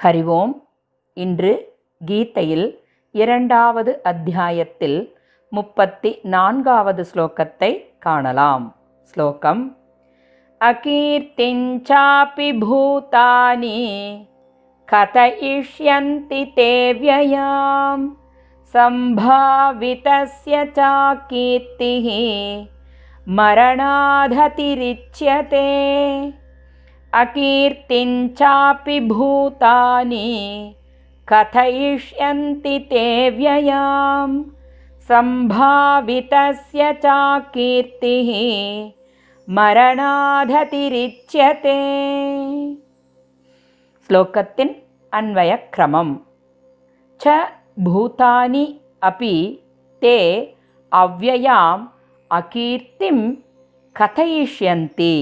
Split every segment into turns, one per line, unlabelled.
ஹரி ஓம் இன்று கீதையில் இரண்டாவது அத்தியாயத்தில் முப்பத்தி நான்காவது ஸ்லோகத்தை காணலாம் ஸ்லோகம் அகீர்த்திஞ்சாபி பூதானி கதயிஷ்யந்தி தே व्ययाम् सम्भावितस्य च कीर्तिः मरणाधतिरिच्यते अकीर्तिञ्चापि भूतानि कथयिष्यन्ति ते व्ययां सम्भावितस्य च कीर्तिः மரணாததிரிச்சியதே ஸ்லோகத்தின் அன்வயக்கிரமம் ச பூதானி அப்பி தே அவ்வயாம் அகீர்த்திம் கதயிஷ்யந்தி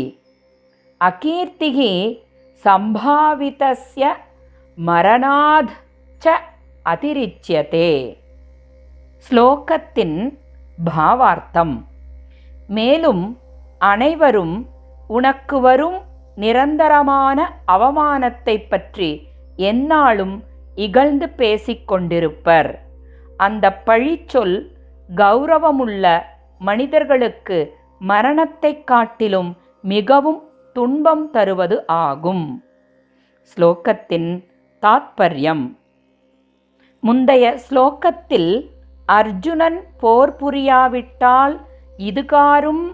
அகீர்த்திः சம்பாவிதஸ்ய மரணாத் ச அதிரிச்சியதே. ஸ்லோகத்தின் பாவார்த்தம். மேலும் அனைவரும் உனக்கு வரும் நிரந்தரமான அவமானத்தை பற்றி எந்நாளும் இகழ்ந்து பேசிக் கொண்டிருப்பர். அந்த பழிச்சொல் கௌரவமுள்ள மனிதர்களுக்கு மரணத்தைக் காட்டிலும் மிகவும் துன்பம் தருவது ஆகும். ஸ்லோகத்தின் தாத்பரியம். முந்தைய ஸ்லோகத்தில் அர்ஜுனன் போர் புரியாவிட்டால் இதுகாரும்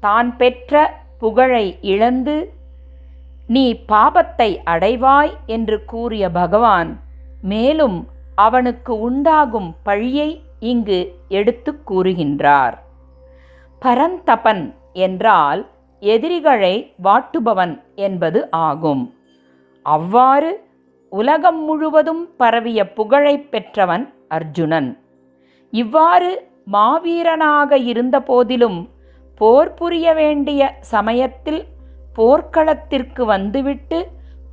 தான் பெற்ற புகழை இழந்து நீ பாபத்தை அடைவாய் என்று கூறிய பகவான் மேலும் அவனுக்கு உண்டாகும் பழியை இங்கு எடுத்து கூறுகின்றார். பரந்தபன் என்றால் எதிரிகளை வாட்டுபவன் என்பது ஆகும். அவ்வாறு உலகம் முழுவதும் பரவிய புகழை பெற்றவன் அர்ஜுனன். இவ்வாறு மாவீரனாக இருந்த போதிலும் போர் புரிய வேண்டிய சமயத்தில் போர்க்களத்திற்கு வந்துவிட்டு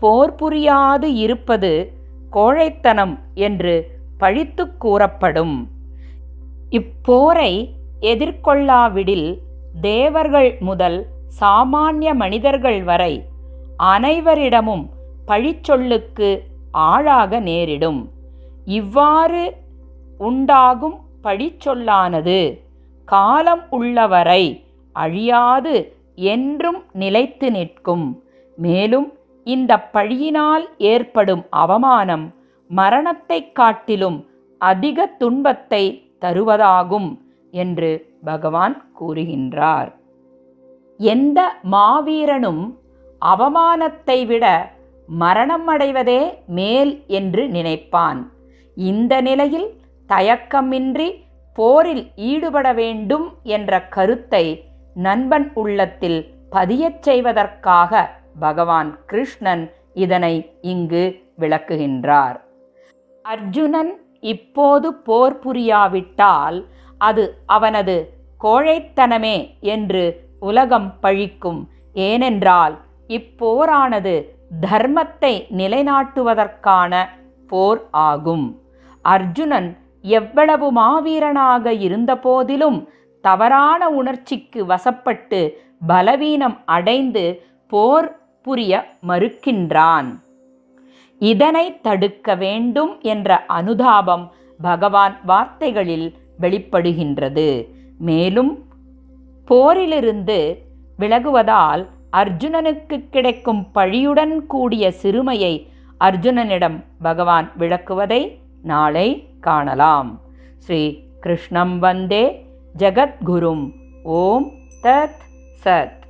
போர் புரியாது இருப்பது கோழைத்தனம் என்று பழித்து கூறப்படும். இப்போரை எதிர்கொள்ளாவிடில் தேவர்கள் முதல் சாமானிய மனிதர்கள் வரை அனைவரிடமும் பழிச்சொல்லுக்கு ஆளாக நேரிடும். இவ்வாறு உண்டாகும் பழிச்சொல்லானது காலம் உள்ளவரை அழியாது என்றும் நிலைத்து நிற்கும். மேலும் இந்த பழியினால் ஏற்படும் அவமானம் மரணத்தைக் காட்டிலும் அதிக துன்பத்தை தருவதாகும் என்று பகவான் கூறுகின்றார். எந்த மாவீரனும் அவமானத்தை விட மரணம் அடைவதே மேல் என்று நினைப்பான். இந்த நிலையில் தயக்கமின்றி போரில் ஈடுபட வேண்டும் என்ற கருத்தை நண்பன் உள்ளத்தில் பதியச் செய்வதற்காக பகவான் கிருஷ்ணன் இதனை இங்கு விளக்குகின்றார். அர்ஜுனன் இப்போது போர் புரியாவிட்டால் அது அவனது கோழைத்தனமே என்று உலகம் பழிக்கும். ஏனென்றால் இப்போரானது தர்மத்தை நிலைநாட்டுவதற்கான போர் ஆகும். அர்ஜுனன் எவ்வளவு மாவீரனாக இருந்தபோதிலும் தவறான உணர்ச்சிக்கு வசப்பட்டு பலவீனம் அடைந்து போர் புரிய மறுக்கின்றான். இதனை தடுக்க வேண்டும் என்ற அனுதாபம் பகவான் வார்த்தைகளில் வெளிப்படுகின்றது. மேலும் போரிலிருந்து விலகுவதால் அர்ஜுனனுக்கு கிடைக்கும் பழியுடன் கூடிய சிறுமையை அர்ஜுனனிடம் பகவான் விளக்குவதை நாளை காணலாம். ஸ்ரீ கிருஷ்ணம் வந்தே ஜகத்குரும் ஓம் தத் சத்.